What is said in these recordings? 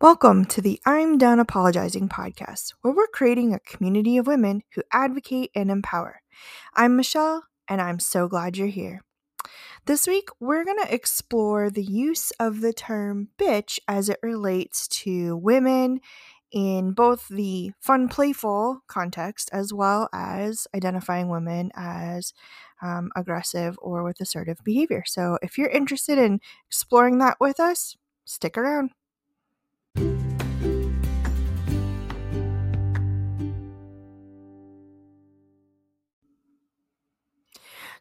Welcome to the I'm Done Apologizing podcast, where we're creating a community of women who advocate and empower. I'm Michelle, and I'm so glad you're here. This week, we're going to explore the use of the term bitch as it relates to women in both the fun, playful context as well as identifying women as um, aggressive or with assertive behavior. So, if you're interested in exploring that with us, stick around.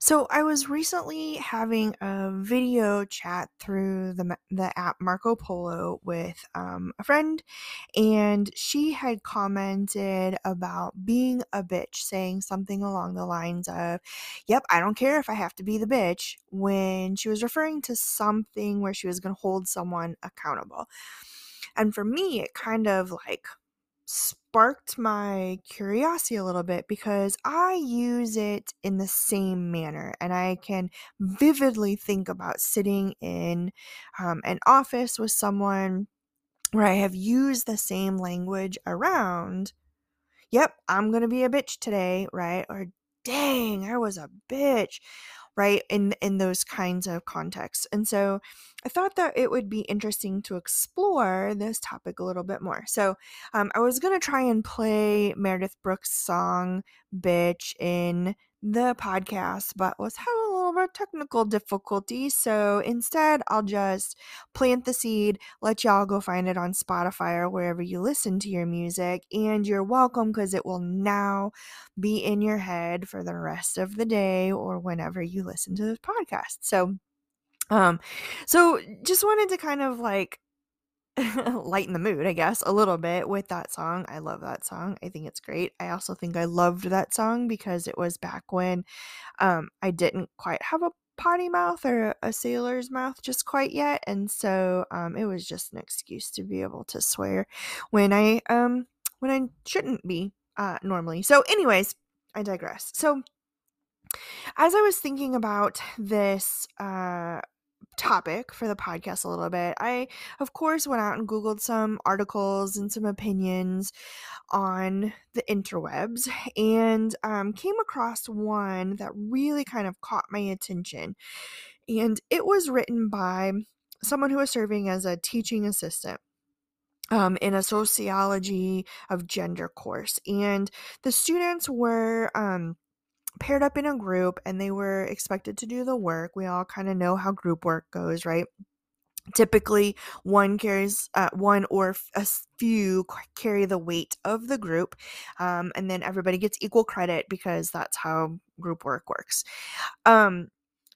So I was recently having a video chat through the the app Marco Polo with um, a friend, and she had commented about being a bitch, saying something along the lines of, "Yep, I don't care if I have to be the bitch," when she was referring to something where she was going to hold someone accountable. And for me, it kind of like sparked my curiosity a little bit because I use it in the same manner and I can vividly think about sitting in um, an office with someone where I have used the same language around. Yep, I'm going to be a bitch today, right? Or dang, I was a bitch right in in those kinds of contexts and so i thought that it would be interesting to explore this topic a little bit more so um, i was going to try and play meredith brooks song bitch in the podcast but was having bit technical difficulties. So instead, I'll just plant the seed, let y'all go find it on Spotify or wherever you listen to your music. And you're welcome because it will now be in your head for the rest of the day or whenever you listen to this podcast. So, um, so just wanted to kind of like lighten the mood, I guess, a little bit with that song. I love that song. I think it's great. I also think I loved that song because it was back when um, I didn't quite have a potty mouth or a sailor's mouth just quite yet. And so um, it was just an excuse to be able to swear when I um when I shouldn't be uh, normally. So, anyways, I digress. So as I was thinking about this uh, topic for the podcast a little bit, I, of course, went out and Googled some articles and some opinions on the interwebs and um, came across one that really kind of caught my attention. And it was written by someone who was serving as a teaching assistant. Um, in a sociology of gender course. And the students were um, paired up in a group and they were expected to do the work. We all kind of know how group work goes, right? Typically, one carries uh, one or a few carry the weight of the group, um, and then everybody gets equal credit because that's how group work works. Um,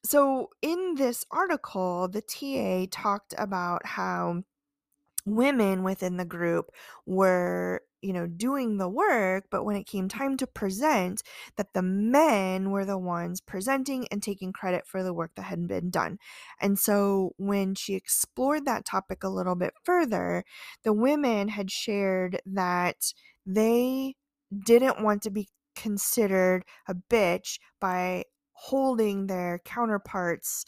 so, in this article, the TA talked about how women within the group were you know doing the work but when it came time to present that the men were the ones presenting and taking credit for the work that had been done. And so when she explored that topic a little bit further the women had shared that they didn't want to be considered a bitch by holding their counterparts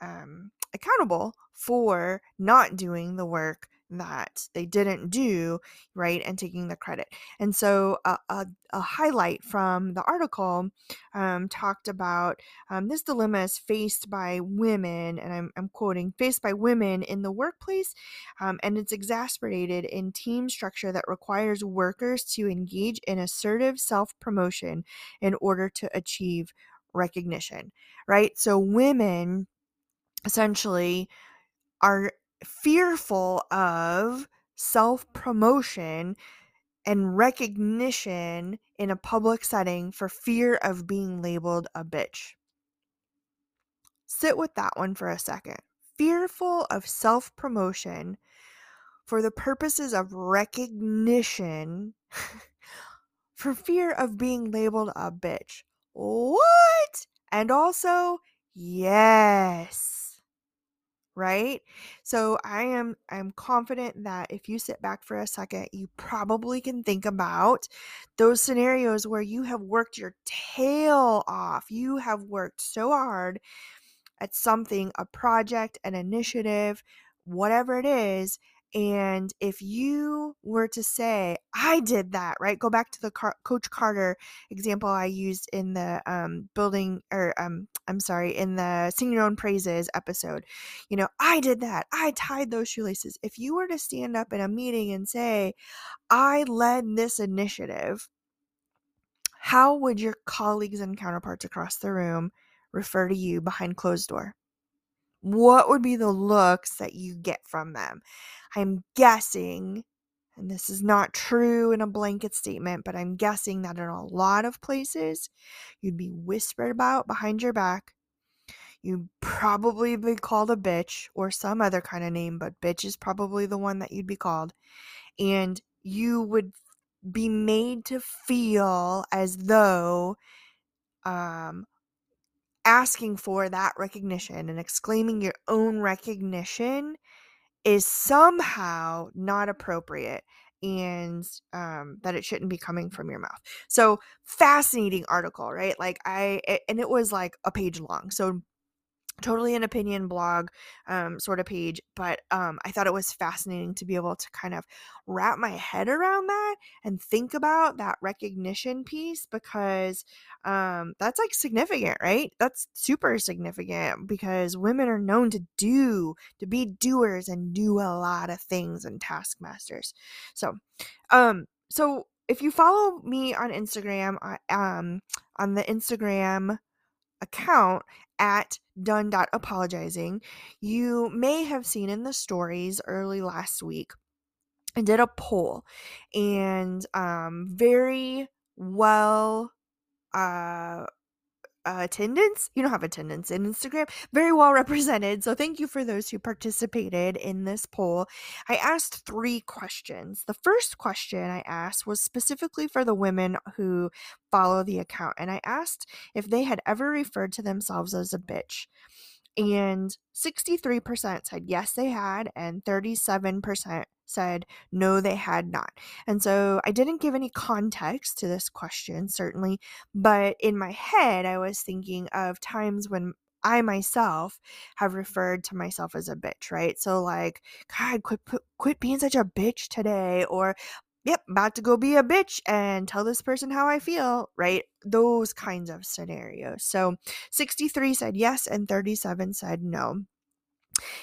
um, accountable for not doing the work that they didn't do right and taking the credit. And so a, a, a highlight from the article um, talked about um, this dilemma is faced by women and I'm, I'm quoting faced by women in the workplace um, and it's exacerbated in team structure that requires workers to engage in assertive self-promotion in order to achieve recognition right? So women essentially are fearful of self promotion and recognition in a public setting for fear of being labeled a bitch. Sit with that one for a second. Fearful of self promotion for the purposes of recognition for fear of being labeled a bitch. What? And also, yes right? So i am i'm confident that if you sit back for a second you probably can think about those scenarios where you have worked your tail off. You have worked so hard at something a project an initiative whatever it is And if you were to say, I did that, right? Go back to the Car- Coach Carter example I used in the um, building, or um, I'm sorry, in the Sing Your Own Praises episode. You know, I did that. I tied those shoelaces. If you were to stand up in a meeting and say, I led this initiative, how would your colleagues and counterparts across the room refer to you behind closed door? What would be the looks that you get from them? I'm guessing, and this is not true in a blanket statement, but I'm guessing that in a lot of places, you'd be whispered about behind your back. You'd probably be called a bitch or some other kind of name, but bitch is probably the one that you'd be called. And you would be made to feel as though um, asking for that recognition and exclaiming your own recognition is somehow not appropriate and um, that it shouldn't be coming from your mouth. So fascinating article, right? Like I, it, and it was like a page long. So totally an opinion blog um, sort of page but um, i thought it was fascinating to be able to kind of wrap my head around that and think about that recognition piece because um, that's like significant right? That's super significant because women are known to do to be doers and do a lot of things and taskmasters. So um so if you follow me on instagram um on the instagram account at done.apologizing, you may have seen in the stories early last week. I did a poll and um, very well uh, uh, attendance. You don't have attendance in Instagram. Very well represented. So thank you for those who participated in this poll. I asked three questions. The first question I asked was specifically for the women who follow the account, and I asked if they had ever referred to themselves as a bitch. And 63% said yes, they had, and 37% said no, they had not. And so I didn't give any context to this question, certainly, but in my head, I was thinking of times when I myself have referred to myself as a bitch, right? So like, God, quit quit being such a bitch today, or yep, about to go be a bitch and tell this person how I feel, right? Those kinds of scenarios. So 63 said yes and 37 said no.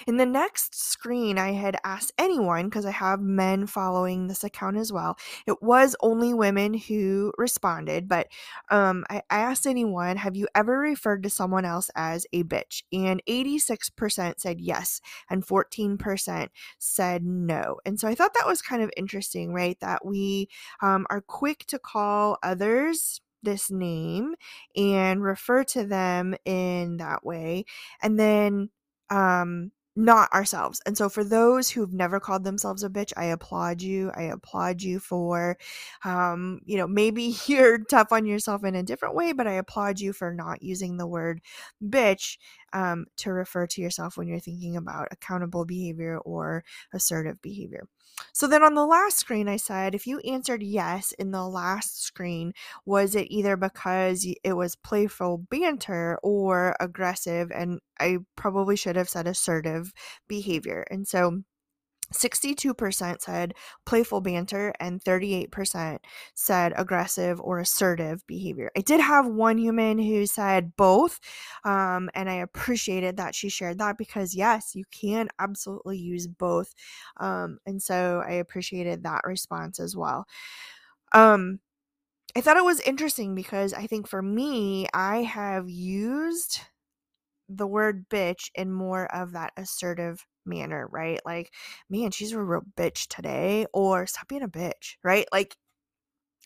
In the next screen, I had asked anyone, because I have men following this account as well. It was only women who responded, but um, I, asked anyone, have you ever referred to someone else as a bitch? And 86% said yes, and 14% said no. And so I thought that was kind of interesting, right? That we um, are quick to call others this name and refer to them in that way. And then um not ourselves. And so for those who've never called themselves a bitch, I applaud you. I applaud you for um, you know, maybe you're tough on yourself in a different way, but I applaud you for not using the word bitch um, to refer to yourself when you're thinking about accountable behavior or assertive behavior. So then on the last screen, I said, if you answered yes in the last screen, was it either because it was playful banter or aggressive? And I probably should have said assertive behavior. And so 62% said playful banter and 38% said aggressive or assertive behavior. I did have one human who said both, um, and I appreciated that she shared that because, yes, you can absolutely use both. Um, and so I appreciated that response as well. Um, I thought it was interesting because I think for me, I have used the word bitch in more of that assertive manner, right? Like, man, she's a real bitch today, or stop being a bitch, right? Like,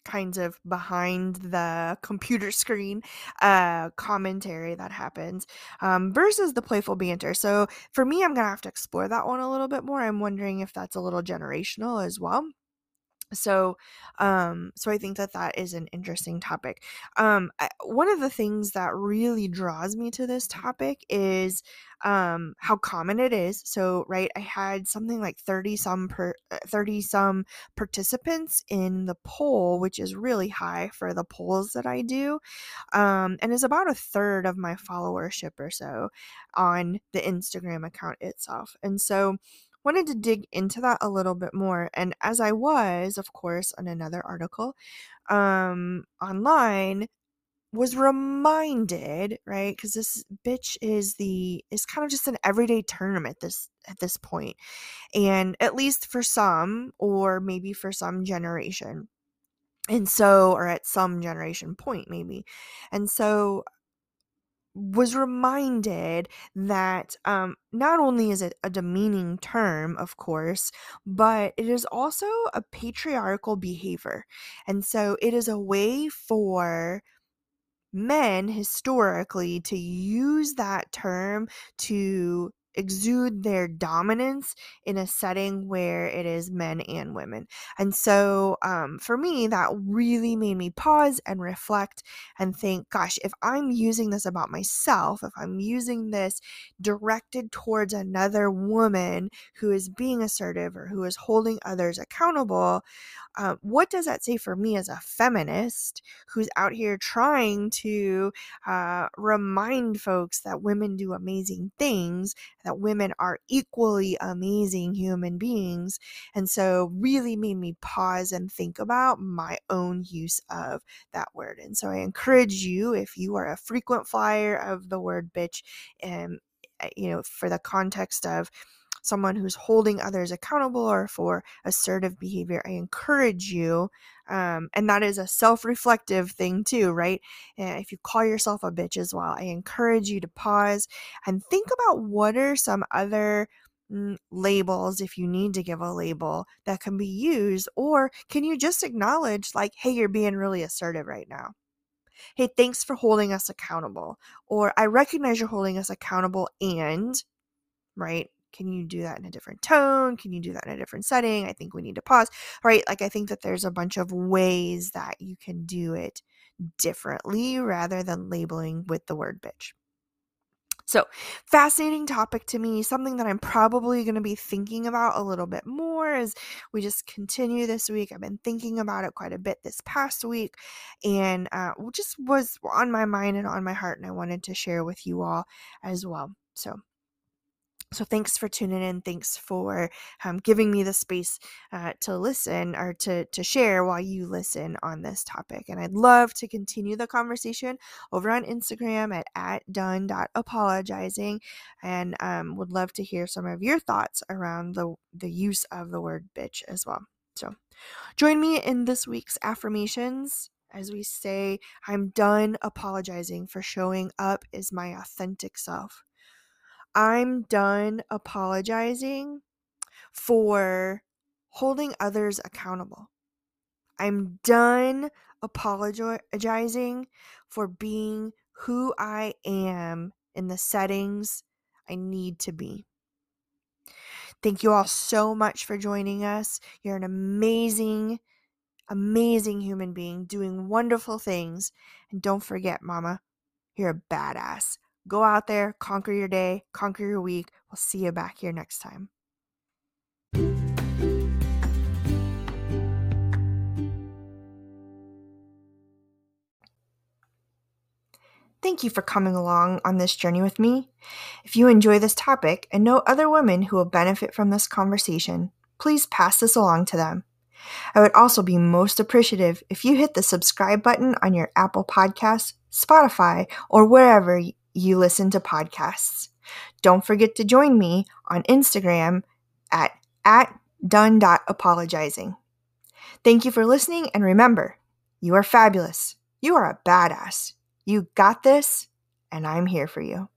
kinds of behind the computer screen uh commentary that happens um versus the playful banter so for me i'm gonna have to explore that one a little bit more i'm wondering if that's a little generational as well so um so i think that that is an interesting topic. Um I, one of the things that really draws me to this topic is um how common it is. So right i had something like 30 some per uh, 30 some participants in the poll which is really high for the polls that i do um and is about a third of my followership or so on the instagram account itself. And so wanted to dig into that a little bit more. And as I was, of course, on another article um, online, was reminded, right? Because this bitch is the is kind of just an everyday term at this at this point, and at least for some, or maybe for some generation, and so, or at some generation point, maybe, and so was reminded that um, not only is it a demeaning term, of course, but it is also a patriarchal behavior. And so it is a way for men historically to use that term to exude their dominance in a setting where it is men and women. And so um, for me, that really made me pause and reflect and think, gosh, if I'm using this about myself, if I'm using this directed towards another woman who is being assertive or who is holding others accountable, uh, what does that say for me as a feminist who's out here trying to uh, remind folks that women do amazing things, that women are equally amazing human beings? And so, really made me pause and think about my own use of that word. And so, I encourage you, if you are a frequent flyer of the word bitch, and um, you know, for the context of someone who's holding others accountable or for assertive behavior, I encourage you. Um, and that is a self reflective thing, too, right? And if you call yourself a bitch as well, I encourage you to pause and think about what are some other mm, labels if you need to give a label that can be used or can you just acknowledge like hey you're being really assertive right now hey thanks for holding us accountable or i recognize you're holding us accountable and right can you do that in a different tone? Can you do that in a different setting? I think we need to pause, right? Like, I think that there's a bunch of ways that you can do it differently rather than labeling with the word bitch. So, fascinating topic to me, something that I'm probably going to be thinking about a little bit more as we just continue this week. I've been thinking about it quite a bit this past week and uh, just was on my mind and on my heart, and I wanted to share with you all as well. So, so thanks for tuning in thanks for um, giving me the space uh, to listen or to, to share while you listen on this topic and i'd love to continue the conversation over on instagram at, at done.apologizing and um, would love to hear some of your thoughts around the, the use of the word bitch as well. So join me in this week's affirmations. As we say i'm done apologizing for showing up as my authentic self I'm done apologizing for holding others accountable. I'm done apologizing for being who I am in the settings I need to be. Thank you all so much for joining us. You're an amazing, amazing human being doing wonderful things. And don't forget, Mama, you're a badass. Go out there, conquer your day, conquer your week. We'll see you back here next time. Thank you for coming along on this journey with me. If you enjoy this topic and know other women who will benefit from this conversation, please pass this along to them. I would also be most appreciative if you hit the subscribe button on your Apple Podcasts, Spotify, or wherever you listen to podcasts. Don't forget to join me on Instagram at, at done.apologizing. Thank you for listening, and remember, you are fabulous. You are a badass. You got this, and I'm here for you.